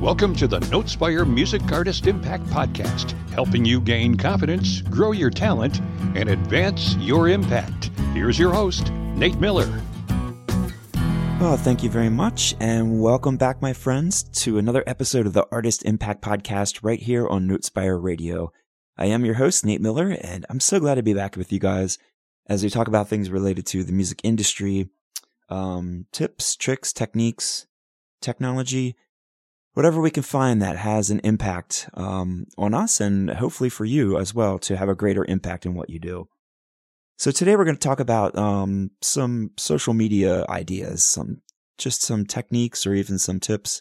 Welcome to the Notespire Music Artist Impact Podcast, helping you gain confidence, grow your talent, and advance your impact. Here's your host, Nate Miller. Oh, thank you very much, and welcome back, my friends, to another episode of the Artist Impact Podcast right here on Notespire Radio. I am your host, Nate Miller, and I'm so glad to be back with you guys as we talk about things related to the music industry, um, tips, tricks, techniques, technology, whatever we can find that has an impact um, on us and hopefully for you as well to have a greater impact in what you do. So today we're going to talk about um, some social media ideas, some just some techniques or even some tips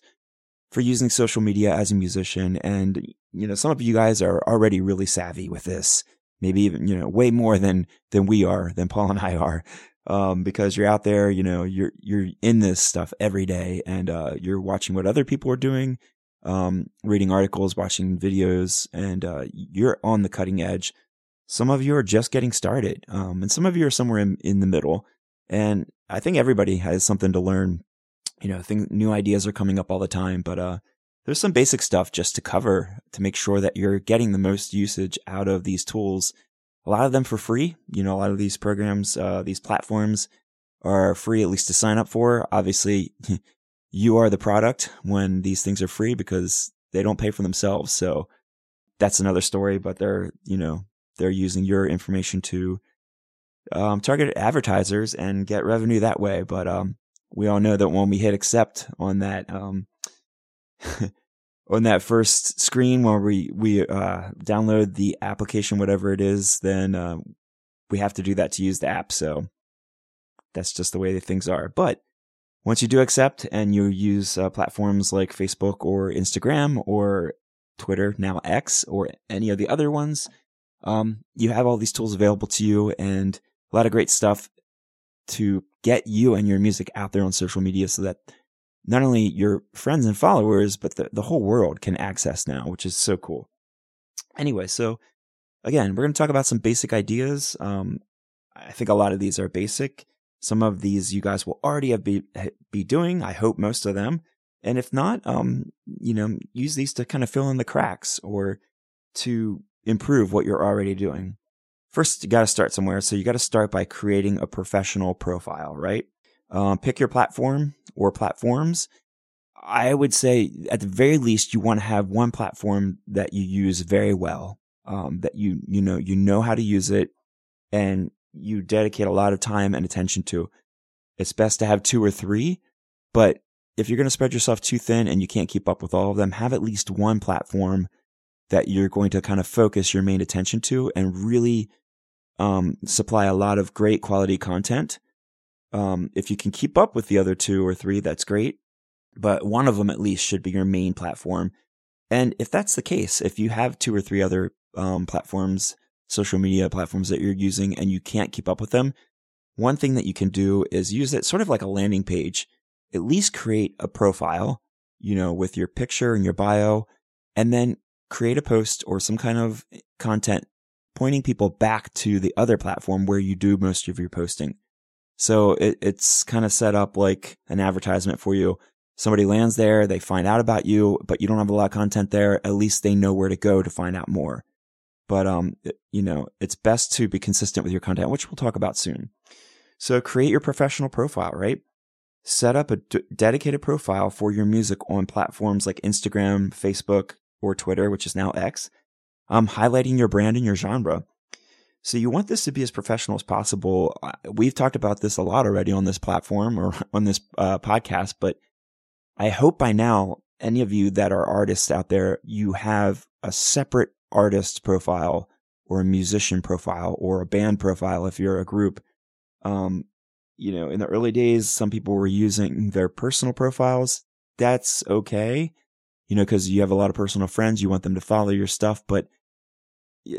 for using social media as a musician. And you know, some of you guys are already really savvy with this, maybe even you know way more than than we are, than Paul and I are um, because you're out there, you know, you're, you're in this stuff every day and, uh, you're watching what other people are doing, um, reading articles, watching videos, and, uh, you're on the cutting edge. Some of you are just getting started. Um, and some of you are somewhere in, in the middle. And I think everybody has something to learn. You know, new ideas are coming up all the time, but, uh, there's some basic stuff just to cover to make sure that you're getting the most usage out of these tools a lot of them for free. You know, a lot of these programs, uh, these platforms are free at least to sign up for. Obviously, you are the product when these things are free because they don't pay for themselves. So that's another story, but they're, you know, they're using your information to um, target advertisers and get revenue that way. But um, we all know that when we hit accept on that, um, on that first screen where we we uh, download the application, whatever it is, then uh, we have to do that to use the app. So that's just the way things are. But once you do accept and you use uh, platforms like Facebook or Instagram or Twitter, now X, or any of the other ones, um, you have all these tools available to you and a lot of great stuff to get you and your music out there on social media so that not only your friends and followers, but the, the whole world can access now, which is so cool. Anyway, so again, we're going to talk about some basic ideas. Um, I think a lot of these are basic. Some of these you guys will already have be, be doing. I hope most of them. And if not, um, you know, use these to kind of fill in the cracks or to improve what you're already doing. First, you got to start somewhere. So you got to start by creating a professional profile, right? Um, pick your platform or platforms. I would say at the very least, you want to have one platform that you use very well, um, that you, you know, you know how to use it and you dedicate a lot of time and attention to. It's best to have two or three, but if you're going to spread yourself too thin and you can't keep up with all of them, have at least one platform that you're going to kind of focus your main attention to and really um, supply a lot of great quality content um, if you can keep up with the other two or three, that's great. But one of them at least should be your main platform. And if that's the case, if you have two or three other um, platforms, social media platforms that you're using and you can't keep up with them, one thing that you can do is use it sort of like a landing page. At least create a profile, you know, with your picture and your bio, and then create a post or some kind of content pointing people back to the other platform where you do most of your posting. So it, it's kind of set up like an advertisement for you. Somebody lands there, they find out about you, but you don't have a lot of content there. At least they know where to go to find out more. But, um, you know, it's best to be consistent with your content, which we'll talk about soon. So create your professional profile, right? Set up a d- dedicated profile for your music on platforms like Instagram, Facebook, or Twitter, which is now X, um, highlighting your brand and your genre. So you want this to be as professional as possible. We've talked about this a lot already on this platform or on this uh, podcast, but I hope by now any of you that are artists out there, you have a separate artist profile or a musician profile or a band profile if you're a group. Um, you know, in the early days, some people were using their personal profiles. That's okay, you know, because you have a lot of personal friends. You want them to follow your stuff, but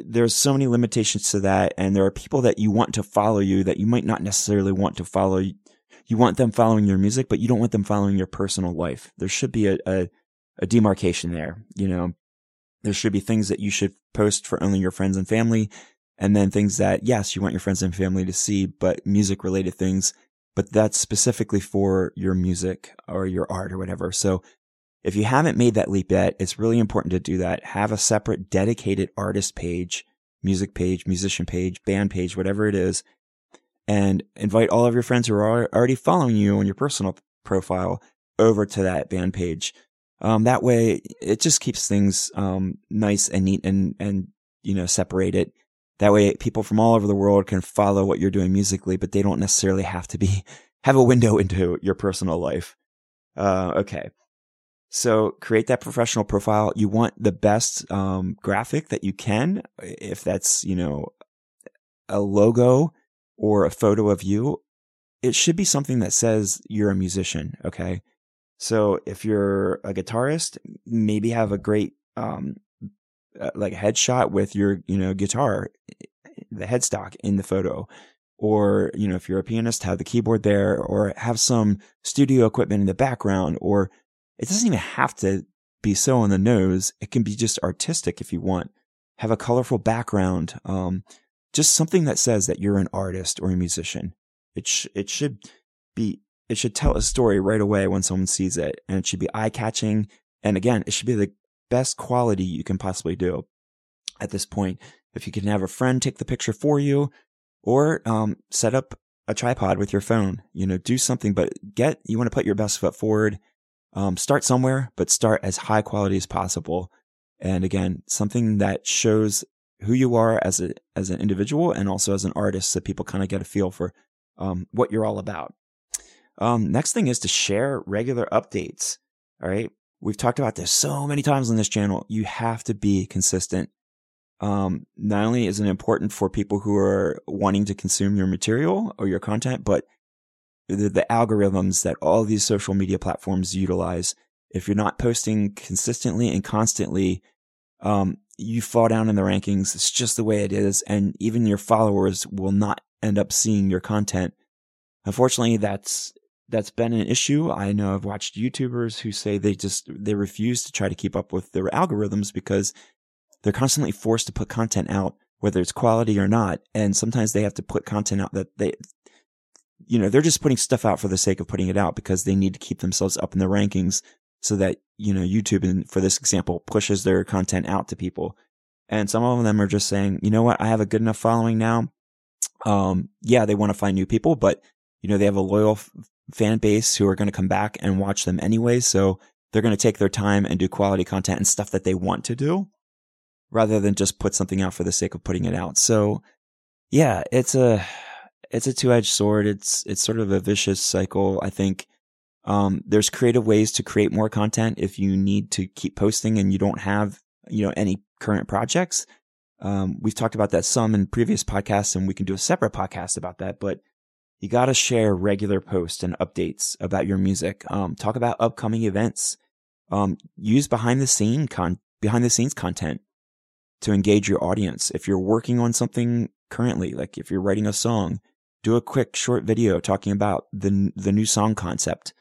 there's so many limitations to that. And there are people that you want to follow you that you might not necessarily want to follow. You want them following your music, but you don't want them following your personal life. There should be a, a, a demarcation there. You know, there should be things that you should post for only your friends and family. And then things that, yes, you want your friends and family to see, but music related things, but that's specifically for your music or your art or whatever. So if you haven't made that leap yet, it's really important to do that. Have a separate dedicated artist page, music page, musician page, band page, whatever it is, and invite all of your friends who are already following you on your personal profile over to that band page. Um, that way it just keeps things, um, nice and neat and, and, you know, separated. That way people from all over the world can follow what you're doing musically, but they don't necessarily have to be, have a window into your personal life. Uh, okay. So create that professional profile. You want the best, um, graphic that you can. If that's, you know, a logo or a photo of you, it should be something that says you're a musician. Okay. So if you're a guitarist, maybe have a great, um, uh, like headshot with your, you know, guitar, the headstock in the photo. Or, you know, if you're a pianist, have the keyboard there or have some studio equipment in the background. Or it doesn't even have to be so on the nose. It can be just artistic if you want. Have a colorful background. Um, just something that says that you're an artist or a musician. It sh- it should be it should tell a story right away when someone sees it, and it should be eye catching. And again, it should be the best quality you can possibly do. At this point, if you can have a friend take the picture for you, or um, set up a tripod with your phone, you know, do something. But get you want to put your best foot forward. Um, start somewhere, but start as high quality as possible. And again, something that shows who you are as a as an individual and also as an artist, so people kind of get a feel for um, what you're all about. Um, next thing is to share regular updates. All right. We've talked about this so many times on this channel. You have to be consistent. Um, not only is it important for people who are wanting to consume your material or your content, but the, the algorithms that all these social media platforms utilize. If you're not posting consistently and constantly, um, you fall down in the rankings. It's just the way it is. And even your followers will not end up seeing your content. Unfortunately, that's that's been an issue. I know I've watched YouTubers who say they just they refuse to try to keep up with their algorithms because they're constantly forced to put content out whether it's quality or not and sometimes they have to put content out that they you know, they're just putting stuff out for the sake of putting it out because they need to keep themselves up in the rankings so that, you know, YouTube, and for this example, pushes their content out to people. And some of them are just saying, you know what? I have a good enough following now. Um, yeah, they want to find new people, but you know, they have a loyal f- fan base who are going to come back and watch them anyway. So they're going to take their time and do quality content and stuff that they want to do rather than just put something out for the sake of putting it out. So yeah, it's a, it's a two-edged sword. It's, it's sort of a vicious cycle. I think, um, there's creative ways to create more content if you need to keep posting and you don't have, you know, any current projects. Um, we've talked about that some in previous podcasts and we can do a separate podcast about that, but you got to share regular posts and updates about your music. Um, talk about upcoming events. Um, use behind the scene con behind the scenes content to engage your audience. If you're working on something currently, like if you're writing a song, do a quick short video talking about the the new song concept.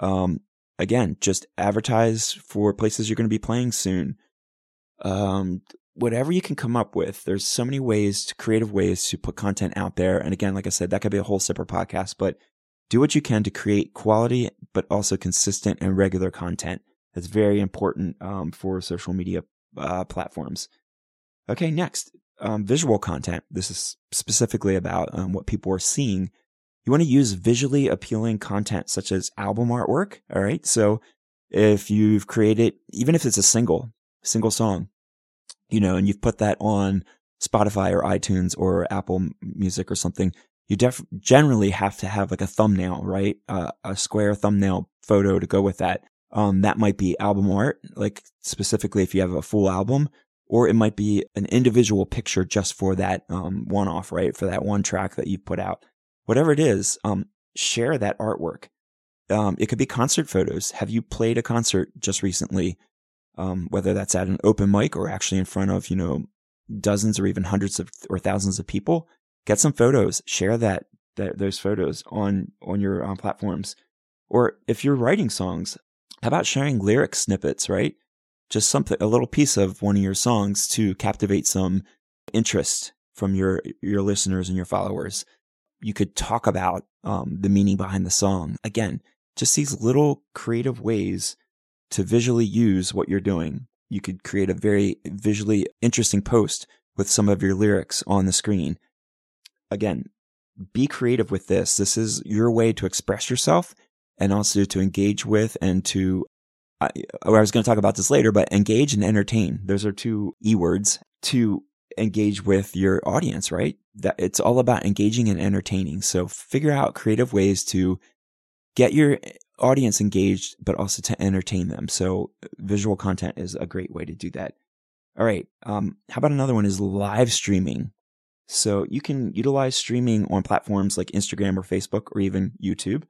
Um, again, just advertise for places you're going to be playing soon. Um, whatever you can come up with. There's so many ways, creative ways to put content out there. And again, like I said, that could be a whole separate podcast, but do what you can to create quality, but also consistent and regular content. That's very important um, for social media uh, platforms. Okay, next, um, visual content. This is specifically about um, what people are seeing. You want to use visually appealing content such as album artwork. All right. So if you've created, even if it's a single, single song, you know, and you've put that on Spotify or iTunes or Apple Music or something, you def- generally have to have like a thumbnail, right? Uh, a square thumbnail photo to go with that. Um, that might be album art, like specifically if you have a full album, or it might be an individual picture just for that um, one off, right? For that one track that you put out. Whatever it is, um, share that artwork. Um, it could be concert photos. Have you played a concert just recently? um, whether that's at an open mic or actually in front of, you know, dozens or even hundreds of or thousands of people, get some photos, share that, that those photos on, on your um, platforms. Or if you're writing songs, how about sharing lyric snippets, right? Just something, a little piece of one of your songs to captivate some interest from your, your listeners and your followers. You could talk about, um, the meaning behind the song. Again, just these little creative ways to visually use what you're doing. You could create a very visually interesting post with some of your lyrics on the screen. Again, be creative with this. This is your way to express yourself and also to engage with and to I, I was going to talk about this later, but engage and entertain. Those are two E words to engage with your audience, right? That it's all about engaging and entertaining. So figure out creative ways to get your audience engaged, but also to entertain them. So visual content is a great way to do that. All right. Um, how about another one is live streaming. So you can utilize streaming on platforms like Instagram or Facebook or even YouTube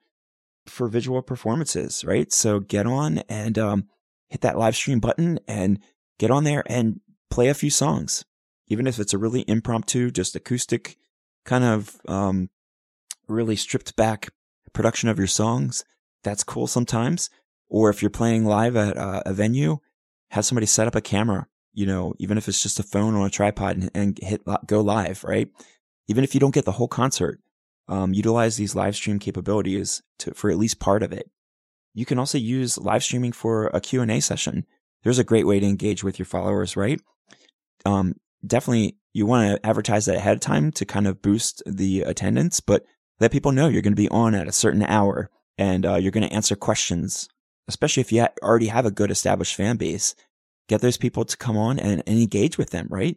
for visual performances, right? So get on and um, hit that live stream button and get on there and play a few songs, even if it's a really impromptu, just acoustic kind of um, really stripped back production of your songs. That's cool sometimes. Or if you're playing live at uh, a venue, have somebody set up a camera, you know, even if it's just a phone on a tripod and, and hit go live, right? Even if you don't get the whole concert, um, utilize these live stream capabilities to, for at least part of it. You can also use live streaming for a Q&A session. There's a great way to engage with your followers, right? Um, definitely you want to advertise that ahead of time to kind of boost the attendance, but let people know you're going to be on at a certain hour and uh, you're going to answer questions, especially if you ha- already have a good established fan base. Get those people to come on and, and engage with them, right?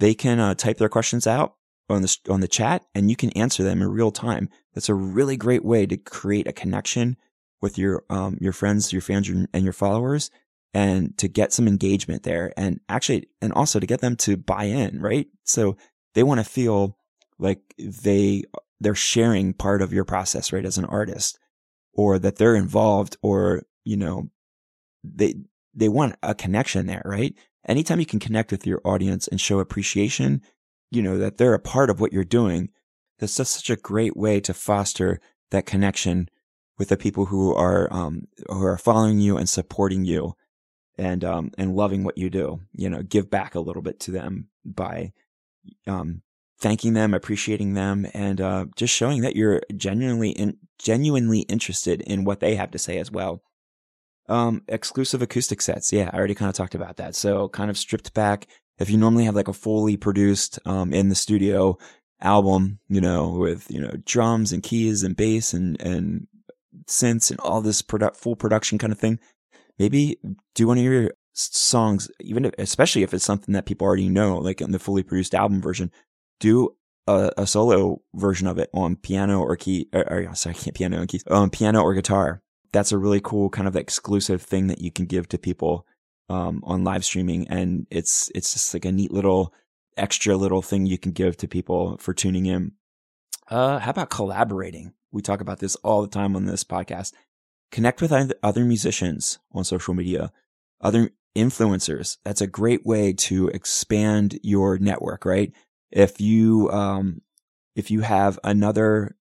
They can uh, type their questions out on the on the chat and you can answer them in real time. That's a really great way to create a connection with your um your friends, your fans, and your followers, and to get some engagement there, and actually, and also to get them to buy in, right? So they want to feel like they they're sharing part of your process, right, as an artist, or that they're involved, or you know, they they want a connection there, right? Anytime you can connect with your audience and show appreciation you know, that they're a part of what you're doing. That's just such a great way to foster that connection with the people who are, um, who are following you and supporting you and, um, and loving what you do. You know, give back a little bit to them by, um, thanking them, appreciating them, and, uh, just showing that you're genuinely, in, genuinely interested in what they have to say as well. Um, exclusive acoustic sets. Yeah, I already kind of talked about that. So kind of stripped back, if you normally have like a fully produced um, in the studio album, you know, with you know drums and keys and bass and and synths and all this product full production kind of thing, maybe do one of your songs, even if, especially if it's something that people already know, like in the fully produced album version, do a, a solo version of it on piano or key, or, or sorry, piano and keys, on piano or guitar. That's a really cool kind of exclusive thing that you can give to people um, on live streaming, and it's it's just like a neat little extra little thing you can give to people for tuning in. Uh, how about collaborating? We talk about this all the time on this podcast. Connect with other musicians on social media, other influencers. That's a great way to expand your network, right? If you, um, if you have another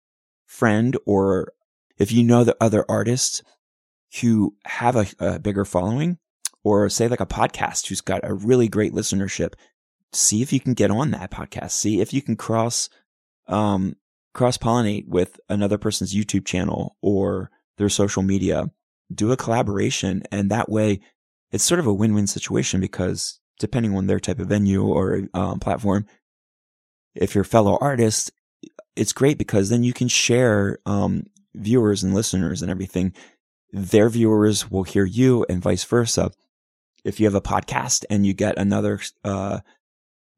friend or if you know the other artists who have a, a bigger following, or say like a podcast who's got a really great listenership, see if you can get on that podcast. See if you can cross, um, cross pollinate with another person's YouTube channel or their social media. Do a collaboration. And that way it's sort of a win-win situation because depending on their type of venue or um, platform, if you're fellow artists, it's great because then you can share um, viewers and listeners and everything. Their viewers will hear you and vice versa if you have a podcast and you get another uh,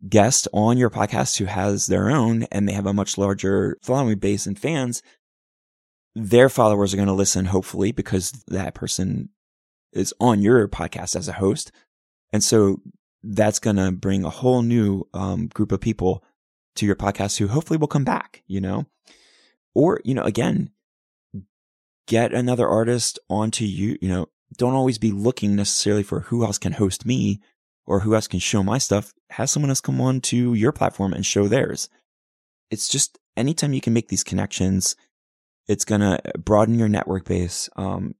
guest on your podcast who has their own and they have a much larger following base and fans, their followers are going to listen, hopefully, because that person is on your podcast as a host. And so that's going to bring a whole new um, group of people to your podcast who hopefully will come back, you know? Or, you know, again, get another artist onto you, you know, don't always be looking necessarily for who else can host me or who else can show my stuff. Have someone else come on to your platform and show theirs. It's just anytime you can make these connections, it's going to broaden your network base, um,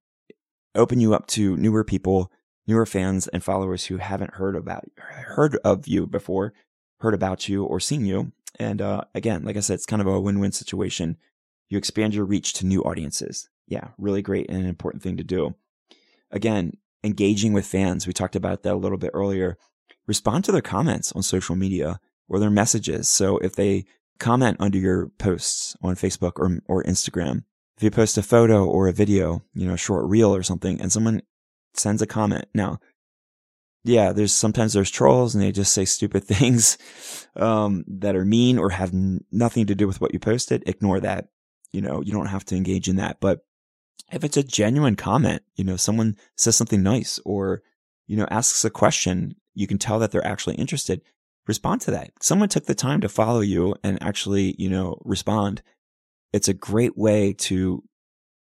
open you up to newer people, newer fans and followers who haven't heard about, heard of you before, heard about you or seen you. And, uh, again, like I said, it's kind of a win-win situation. You expand your reach to new audiences. Yeah, really great and an important thing to do again, engaging with fans. We talked about that a little bit earlier. Respond to their comments on social media or their messages. So if they comment under your posts on Facebook or, or Instagram, if you post a photo or a video, you know, a short reel or something, and someone sends a comment. Now, yeah, there's sometimes there's trolls and they just say stupid things, um, that are mean or have n- nothing to do with what you posted. Ignore that. You know, you don't have to engage in that. But if it's a genuine comment, you know, someone says something nice or, you know, asks a question, you can tell that they're actually interested. Respond to that. Someone took the time to follow you and actually, you know, respond. It's a great way to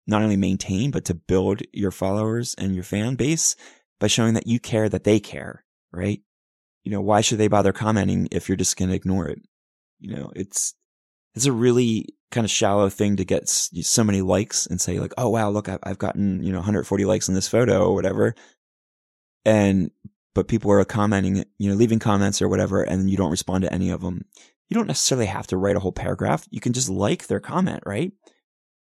not only maintain, but to build your followers and your fan base by showing that you care that they care, right? You know, why should they bother commenting if you're just going to ignore it? You know, it's, it's a really kind of shallow thing to get so many likes and say like, oh wow, look, I've gotten, you know, 140 likes on this photo or whatever. And, but people are commenting, you know, leaving comments or whatever, and you don't respond to any of them. You don't necessarily have to write a whole paragraph. You can just like their comment, right?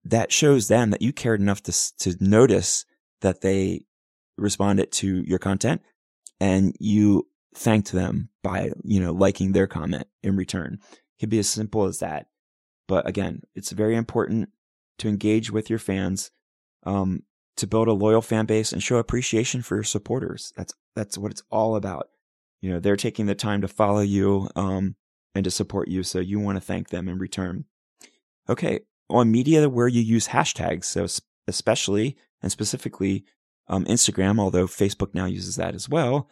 That shows them that you cared enough to, to notice that they responded to your content and you thanked them by, you know, liking their comment in return. Could be as simple as that. But again, it's very important to engage with your fans, um, to build a loyal fan base and show appreciation for your supporters. That's that's what it's all about. You know, they're taking the time to follow you um, and to support you, so you want to thank them in return. Okay, on media where you use hashtags, so especially and specifically um, Instagram, although Facebook now uses that as well.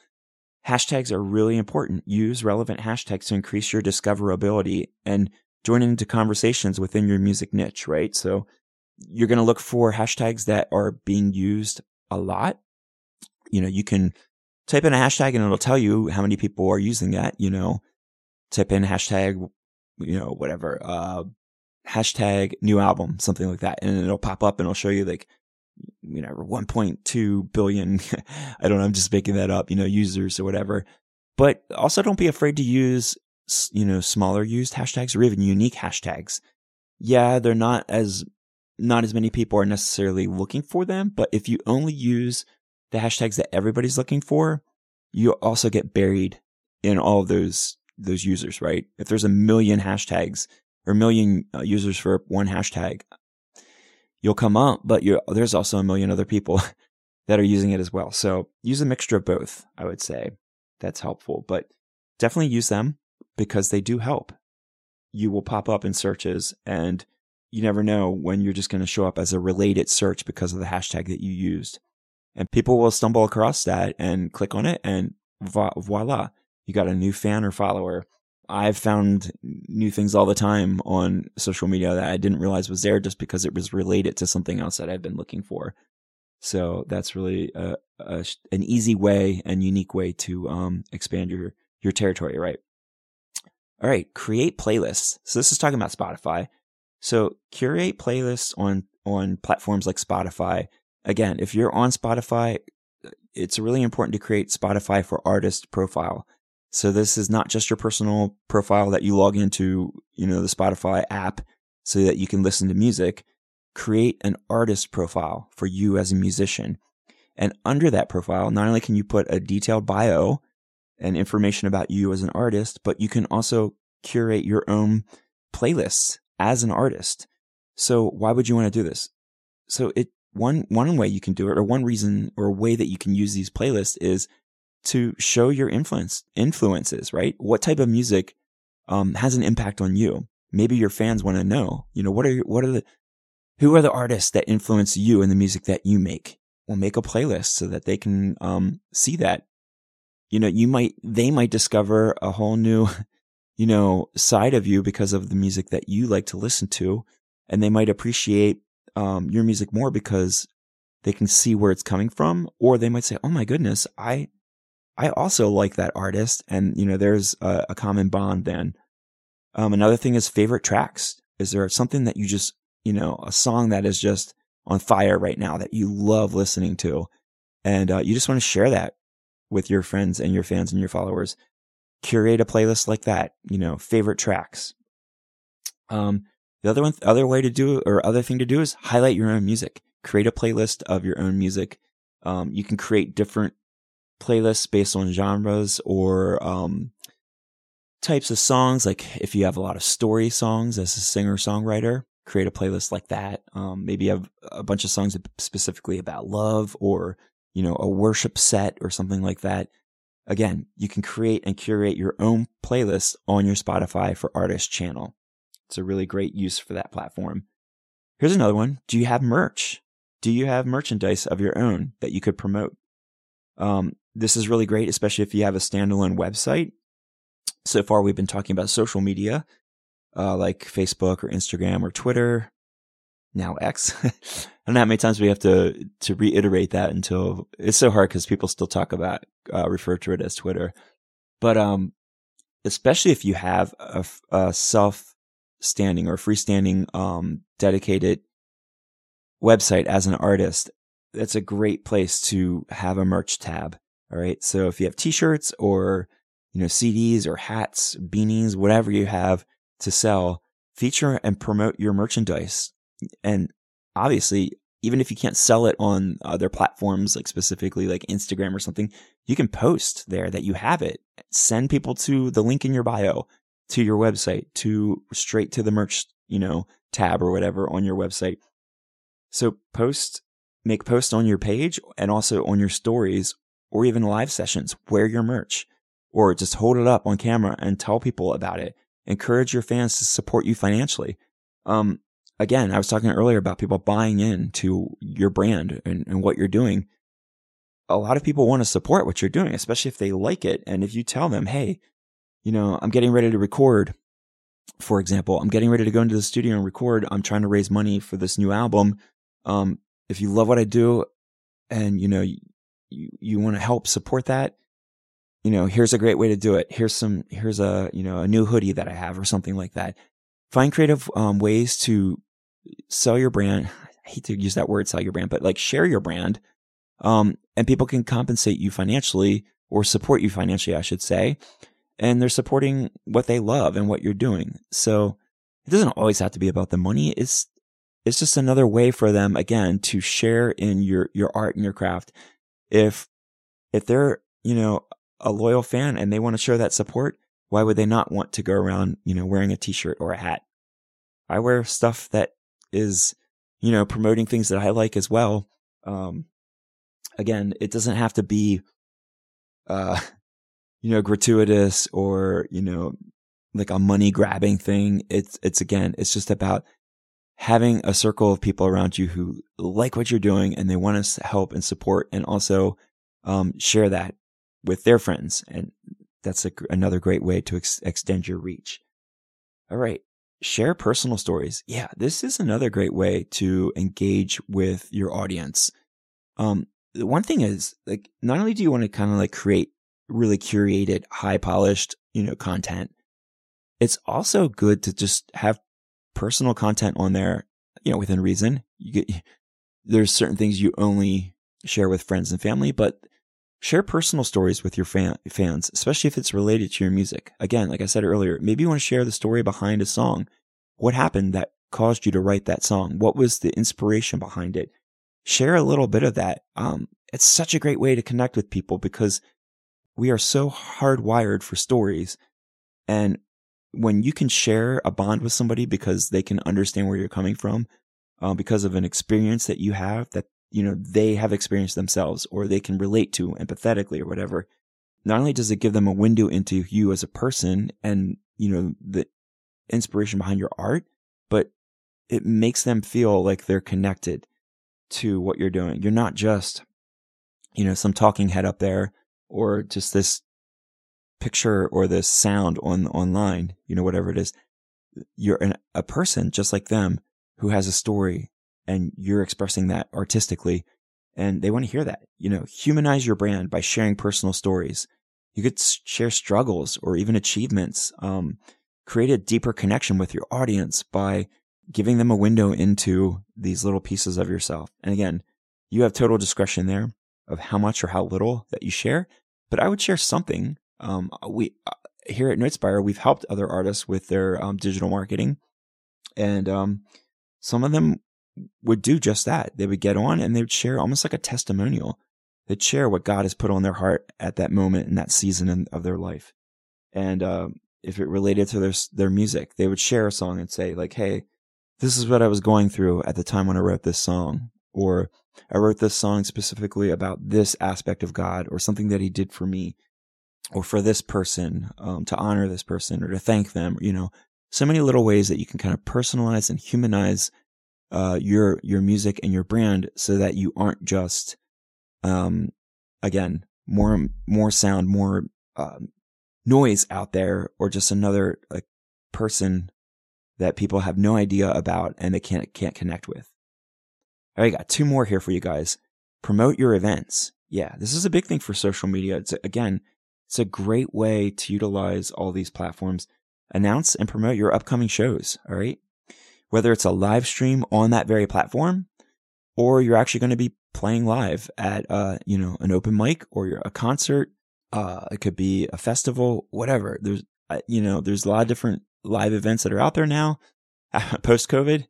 Hashtags are really important. Use relevant hashtags to increase your discoverability and join into conversations within your music niche, right? So you're going to look for hashtags that are being used a lot. You know, you can type in a hashtag and it'll tell you how many people are using that, you know, type in hashtag, you know, whatever, uh, hashtag new album, something like that. And it'll pop up and it'll show you like, you know, 1.2 billion. I don't know. I'm just making that up, you know, users or whatever. But also don't be afraid to use you know, smaller used hashtags or even unique hashtags. Yeah, they're not as, not as many people are necessarily looking for them, but if you only use the hashtags that everybody's looking for, you also get buried in all of those, those users, right? If there's a million hashtags or a million uh, users for one hashtag, you'll come up, but there's also a million other people that are using it as well. So use a mixture of both, I would say. That's helpful, but definitely use them because they do help. You will pop up in searches and you never know when you're just going to show up as a related search because of the hashtag that you used. And people will stumble across that and click on it and voila, you got a new fan or follower. I've found new things all the time on social media that I didn't realize was there just because it was related to something else that I've been looking for. So that's really a, a, an easy way and unique way to um, expand your your territory, right? All right, create playlists. So this is talking about Spotify. So curate playlists on on platforms like Spotify. Again, if you're on Spotify, it's really important to create Spotify for artist profile. So this is not just your personal profile that you log into, you know, the Spotify app so that you can listen to music. Create an artist profile for you as a musician. And under that profile, not only can you put a detailed bio and information about you as an artist, but you can also curate your own playlists as an artist. So why would you want to do this? So it one one way you can do it, or one reason or way that you can use these playlists is to show your influence influences, right? What type of music um, has an impact on you? Maybe your fans want to know, you know, what are what are the who are the artists that influence you in the music that you make? Well, make a playlist so that they can um, see that you know, you might, they might discover a whole new, you know, side of you because of the music that you like to listen to. And they might appreciate, um, your music more because they can see where it's coming from. Or they might say, Oh my goodness, I, I also like that artist. And, you know, there's a, a common bond then. Um, another thing is favorite tracks. Is there something that you just, you know, a song that is just on fire right now that you love listening to? And uh, you just want to share that with your friends and your fans and your followers. Curate a playlist like that, you know, favorite tracks. Um, the other one, other way to do or other thing to do is highlight your own music. Create a playlist of your own music. Um, you can create different playlists based on genres or um, types of songs. Like if you have a lot of story songs as a singer songwriter, create a playlist like that. Um, maybe you have a bunch of songs specifically about love or, you know, a worship set or something like that. Again, you can create and curate your own playlist on your Spotify for Artist channel. It's a really great use for that platform. Here's another one. Do you have merch? Do you have merchandise of your own that you could promote? Um, this is really great, especially if you have a standalone website. So far, we've been talking about social media, uh, like Facebook or Instagram or Twitter, now X. I don't know how many times we have to to reiterate that until it's so hard because people still talk about uh, refer to it as Twitter. But um, especially if you have a, a self standing or freestanding um, dedicated website as an artist, that's a great place to have a merch tab. All right. So if you have t-shirts or, you know, CDs or hats, beanies, whatever you have to sell, feature and promote your merchandise. And obviously, even if you can't sell it on other platforms, like specifically like Instagram or something, you can post there that you have it. Send people to the link in your bio to your website, to straight to the merch, you know, tab or whatever on your website. So post, make posts on your page and also on your stories or even live sessions. Wear your merch or just hold it up on camera and tell people about it. Encourage your fans to support you financially. Um, again, I was talking earlier about people buying into your brand and, and what you're doing. A lot of people want to support what you're doing, especially if they like it. And if you tell them, Hey, you know, I'm getting ready to record. For example, I'm getting ready to go into the studio and record. I'm trying to raise money for this new album. Um, if you love what I do and, you know, you, you, want to help support that, you know, here's a great way to do it. Here's some, here's a, you know, a new hoodie that I have or something like that. Find creative um, ways to sell your brand. I hate to use that word, sell your brand, but like share your brand. Um, and people can compensate you financially or support you financially, I should say and they're supporting what they love and what you're doing. So it doesn't always have to be about the money. It's, it's just another way for them, again, to share in your, your art and your craft. If, if they're, you know, a loyal fan and they want to show that support, why would they not want to go around, you know, wearing a t-shirt or a hat? I wear stuff that is, you know, promoting things that I like as well. Um, again, it doesn't have to be, uh, you know, gratuitous or, you know, like a money grabbing thing. It's, it's again, it's just about having a circle of people around you who like what you're doing and they want to help and support and also, um, share that with their friends. And that's a, another great way to ex- extend your reach. All right. Share personal stories. Yeah. This is another great way to engage with your audience. Um, the one thing is like, not only do you want to kind of like create really curated, high polished, you know, content. It's also good to just have personal content on there, you know, within reason. You get, there's certain things you only share with friends and family, but share personal stories with your fan, fans, especially if it's related to your music. Again, like I said earlier, maybe you want to share the story behind a song. What happened that caused you to write that song? What was the inspiration behind it? Share a little bit of that. Um, it's such a great way to connect with people because we are so hardwired for stories. And when you can share a bond with somebody because they can understand where you're coming from, uh, because of an experience that you have that, you know, they have experienced themselves or they can relate to empathetically or whatever. Not only does it give them a window into you as a person and, you know, the inspiration behind your art, but it makes them feel like they're connected to what you're doing. You're not just, you know, some talking head up there or just this picture or this sound on online, you know, whatever it is, you're an, a person just like them who has a story and you're expressing that artistically and they want to hear that. You know, humanize your brand by sharing personal stories. You could share struggles or even achievements. Um, create a deeper connection with your audience by giving them a window into these little pieces of yourself. And again, you have total discretion there of how much or how little that you share, but I would share something. Um, we uh, here at Notespire, we've helped other artists with their um, digital marketing, and um, some of them would do just that. They would get on and they would share almost like a testimonial they'd share what God has put on their heart at that moment in that season of their life. And, uh, if it related to their, their music, they would share a song and say like, Hey, this is what I was going through at the time when I wrote this song. Or I wrote this song specifically about this aspect of God or something that he did for me or for this person, um, to honor this person or to thank them, you know, so many little ways that you can kind of personalize and humanize, uh, your, your music and your brand so that you aren't just, um, again, more, more sound, more, uh, noise out there or just another like person that people have no idea about and they can't, can't connect with. All right, I got two more here for you guys. Promote your events. Yeah, this is a big thing for social media. It's again, it's a great way to utilize all these platforms. Announce and promote your upcoming shows. All right. Whether it's a live stream on that very platform or you're actually going to be playing live at, uh, you know, an open mic or a concert. Uh, it could be a festival, whatever. There's, uh, you know, there's a lot of different live events that are out there now post COVID.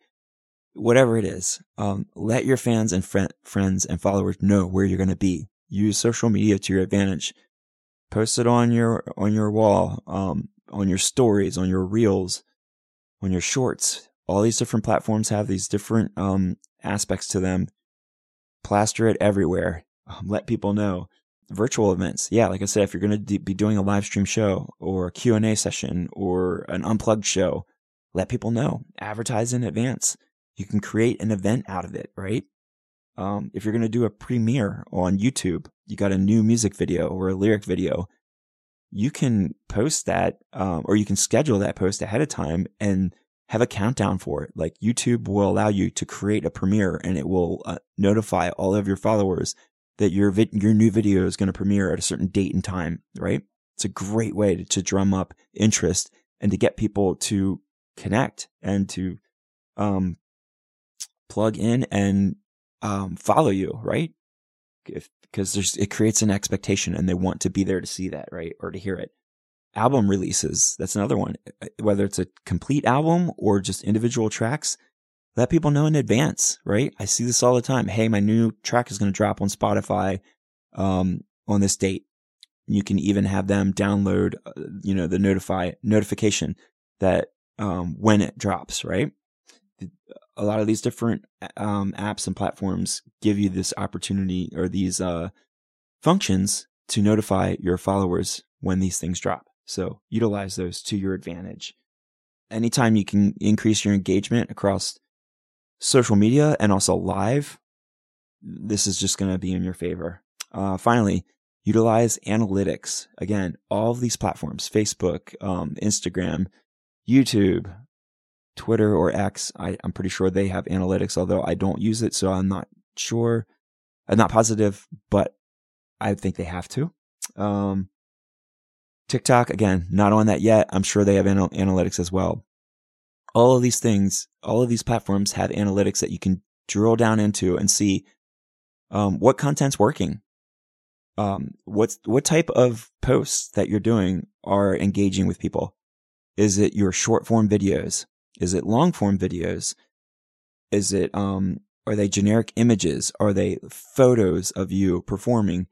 Whatever it is, um, let your fans and fr- friends and followers know where you're going to be. Use social media to your advantage post it on your on your wall, um, on your stories, on your reels, on your shorts. All these different platforms have these different um, aspects to them. Plaster it everywhere. Um, let people know. Virtual events, yeah, like I said, if you're going to be doing a live stream show or a Q and A session or an unplugged show, let people know. Advertise in advance. You can create an event out of it, right? Um, if you're going to do a premiere on YouTube, you got a new music video or a lyric video, you can post that, um, or you can schedule that post ahead of time and have a countdown for it. Like YouTube will allow you to create a premiere and it will uh, notify all of your followers that your vi- your new video is going to premiere at a certain date and time, right? It's a great way to, to drum up interest and to get people to connect and to um, plug in and um, follow you, right? If, because there's, it creates an expectation and they want to be there to see that, right? Or to hear it. Album releases. That's another one. Whether it's a complete album or just individual tracks, let people know in advance, right? I see this all the time. Hey, my new track is going to drop on Spotify, um, on this date. You can even have them download, uh, you know, the notify notification that, um, when it drops, right? A lot of these different um, apps and platforms give you this opportunity or these uh, functions to notify your followers when these things drop. So utilize those to your advantage. Anytime you can increase your engagement across social media and also live, this is just going to be in your favor. Uh, finally, utilize analytics. Again, all of these platforms, Facebook, um, Instagram, YouTube, Twitter or X. I, am pretty sure they have analytics, although I don't use it, so I'm not sure. I'm not positive, but I think they have to. Um, TikTok, again, not on that yet. I'm sure they have anal- analytics as well. All of these things, all of these platforms have analytics that you can drill down into and see um, what content's working. Um, what's what type of posts that you're doing are engaging with people? Is it your short form videos? Is it long form videos? Is it, um, are they generic images? Are they photos of you performing?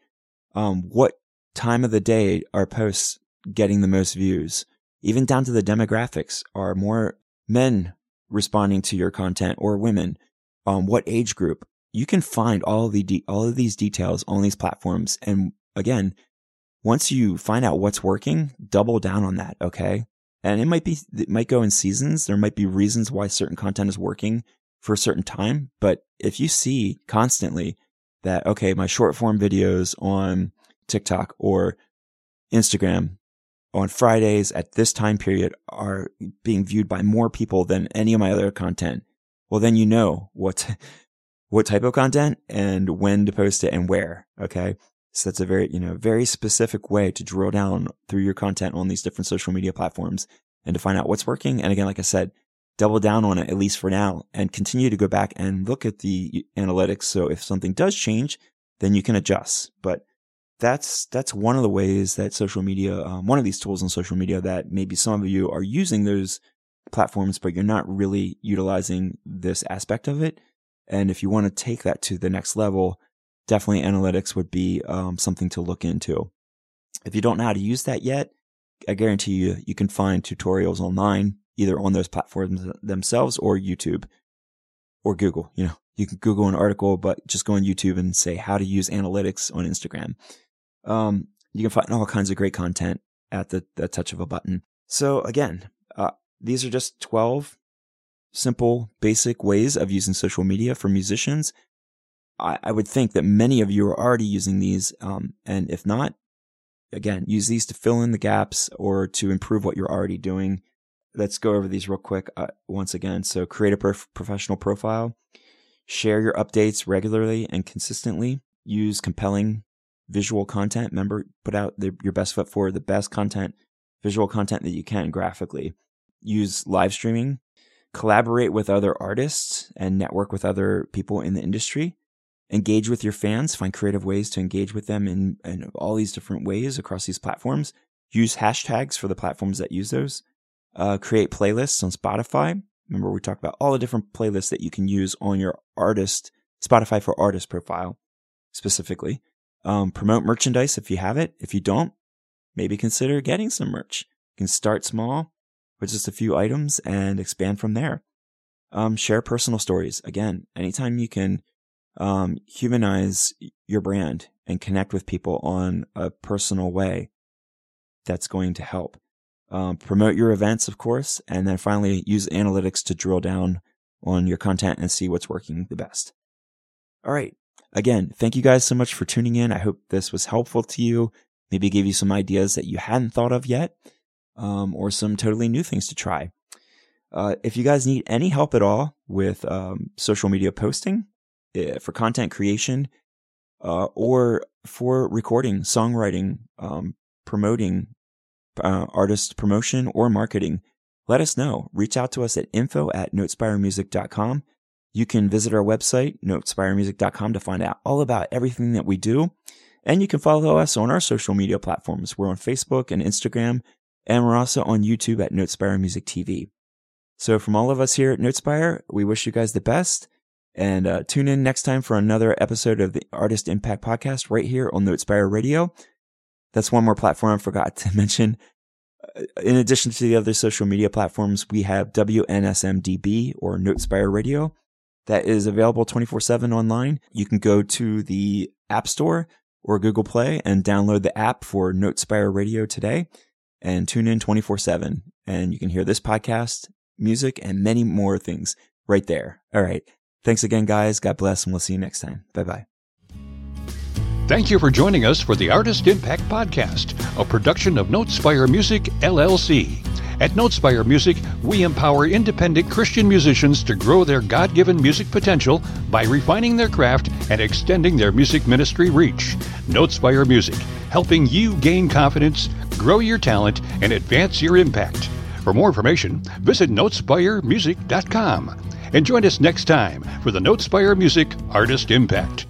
Um, what time of the day are posts getting the most views? Even down to the demographics. Are more men responding to your content or women? Um, what age group? You can find all the de- all of these details on these platforms. And again, once you find out what's working, double down on that. Okay and it might be it might go in seasons. There might be reasons why certain content is working for a certain time. But if you see constantly that okay my short form videos on TikTok or Instagram on Fridays at this time period are being viewed by more people than any of my other content well then you know what what type of content and when to post it and where okay so that's a very, you know, very specific way to drill down through your content on these different social media platforms and to find out what's working. And again, like I said, double down on it, at least for now, and continue to go back and look at the analytics. So if something does change, then you can adjust. But that's, that's one of the ways that social media, um, one of these tools on social media that maybe some of you are using those platforms, but you're not really utilizing this aspect of it. And if you want to take that to the next level, definitely analytics would be um, something to look into. If you don't know how to use that yet, I guarantee you, you can find tutorials online, either on those platforms themselves or YouTube or Google. You know, you can Google an article, but just go on YouTube and say how to use analytics on Instagram. Um, you can find all kinds of great content at the, the touch of a button. So again, uh, these are just 12 simple, basic ways of using social media for musicians. I, I would think that many of you are already using these. Um, and if not, again, use these to fill in the gaps or to improve what you're already doing. Let's go over these real quick uh, once again. So create a prof- professional profile, share your updates regularly and consistently, use compelling visual content. Remember, put out the, your best foot forward, the best content, visual content that you can graphically. Use live streaming, collaborate with other artists and network with other people in the industry. Engage with your fans, find creative ways to engage with them in, in all these different ways across these platforms. Use hashtags for the platforms that use those. Uh, create playlists on Spotify. Remember, we talked about all the different playlists that you can use on your artist, Spotify for artist profile specifically. Um, promote merchandise if you have it. If you don't, maybe consider getting some merch. You can start small with just a few items and expand from there. Um, share personal stories. Again, anytime you can um, humanize your brand and connect with people on a personal way, that's going to help. Um, promote your events, of course, and then finally use analytics to drill down on your content and see what's working the best. All right. Again, thank you guys so much for tuning in. I hope this was helpful to you. Maybe gave you some ideas that you hadn't thought of yet, um, or some totally new things to try. Uh, if you guys need any help at all with um, social media posting, for content creation, uh, or for recording, songwriting, um, promoting, uh, artist promotion, or marketing, let us know. Reach out to us at info at notespiremusic.com you can visit our website, notespiremusic.com to find out all about everything that we do. And you can follow us on our social media platforms. We're on Facebook and Instagram, and we're also on YouTube at Notespire Music TV. So from all of us here at Notespire, we wish you guys the best and uh, tune in next time for another episode of the Artist Impact Podcast right here on Notespire Radio. That's one more platform I forgot to mention. Uh, in addition to the other social media platforms, we have WNSMDB or Notespire Radio that is available 24 7 online. You can go to the App Store or Google Play and download the app for Notespire Radio today and tune in 24 7. And you can hear this podcast, music, and many more things right there. All right. Thanks again, guys. God bless, and we'll see you next time. Bye bye. Thank you for joining us for the Artist Impact Podcast, a production of Notespire Music, LLC. At Notespire Music, we empower independent Christian musicians to grow their God given music potential by refining their craft and extending their music ministry reach. Notespire Music, helping you gain confidence, grow your talent, and advance your impact. For more information, visit notespiremusic.com and join us next time for the Notespire Music Artist Impact.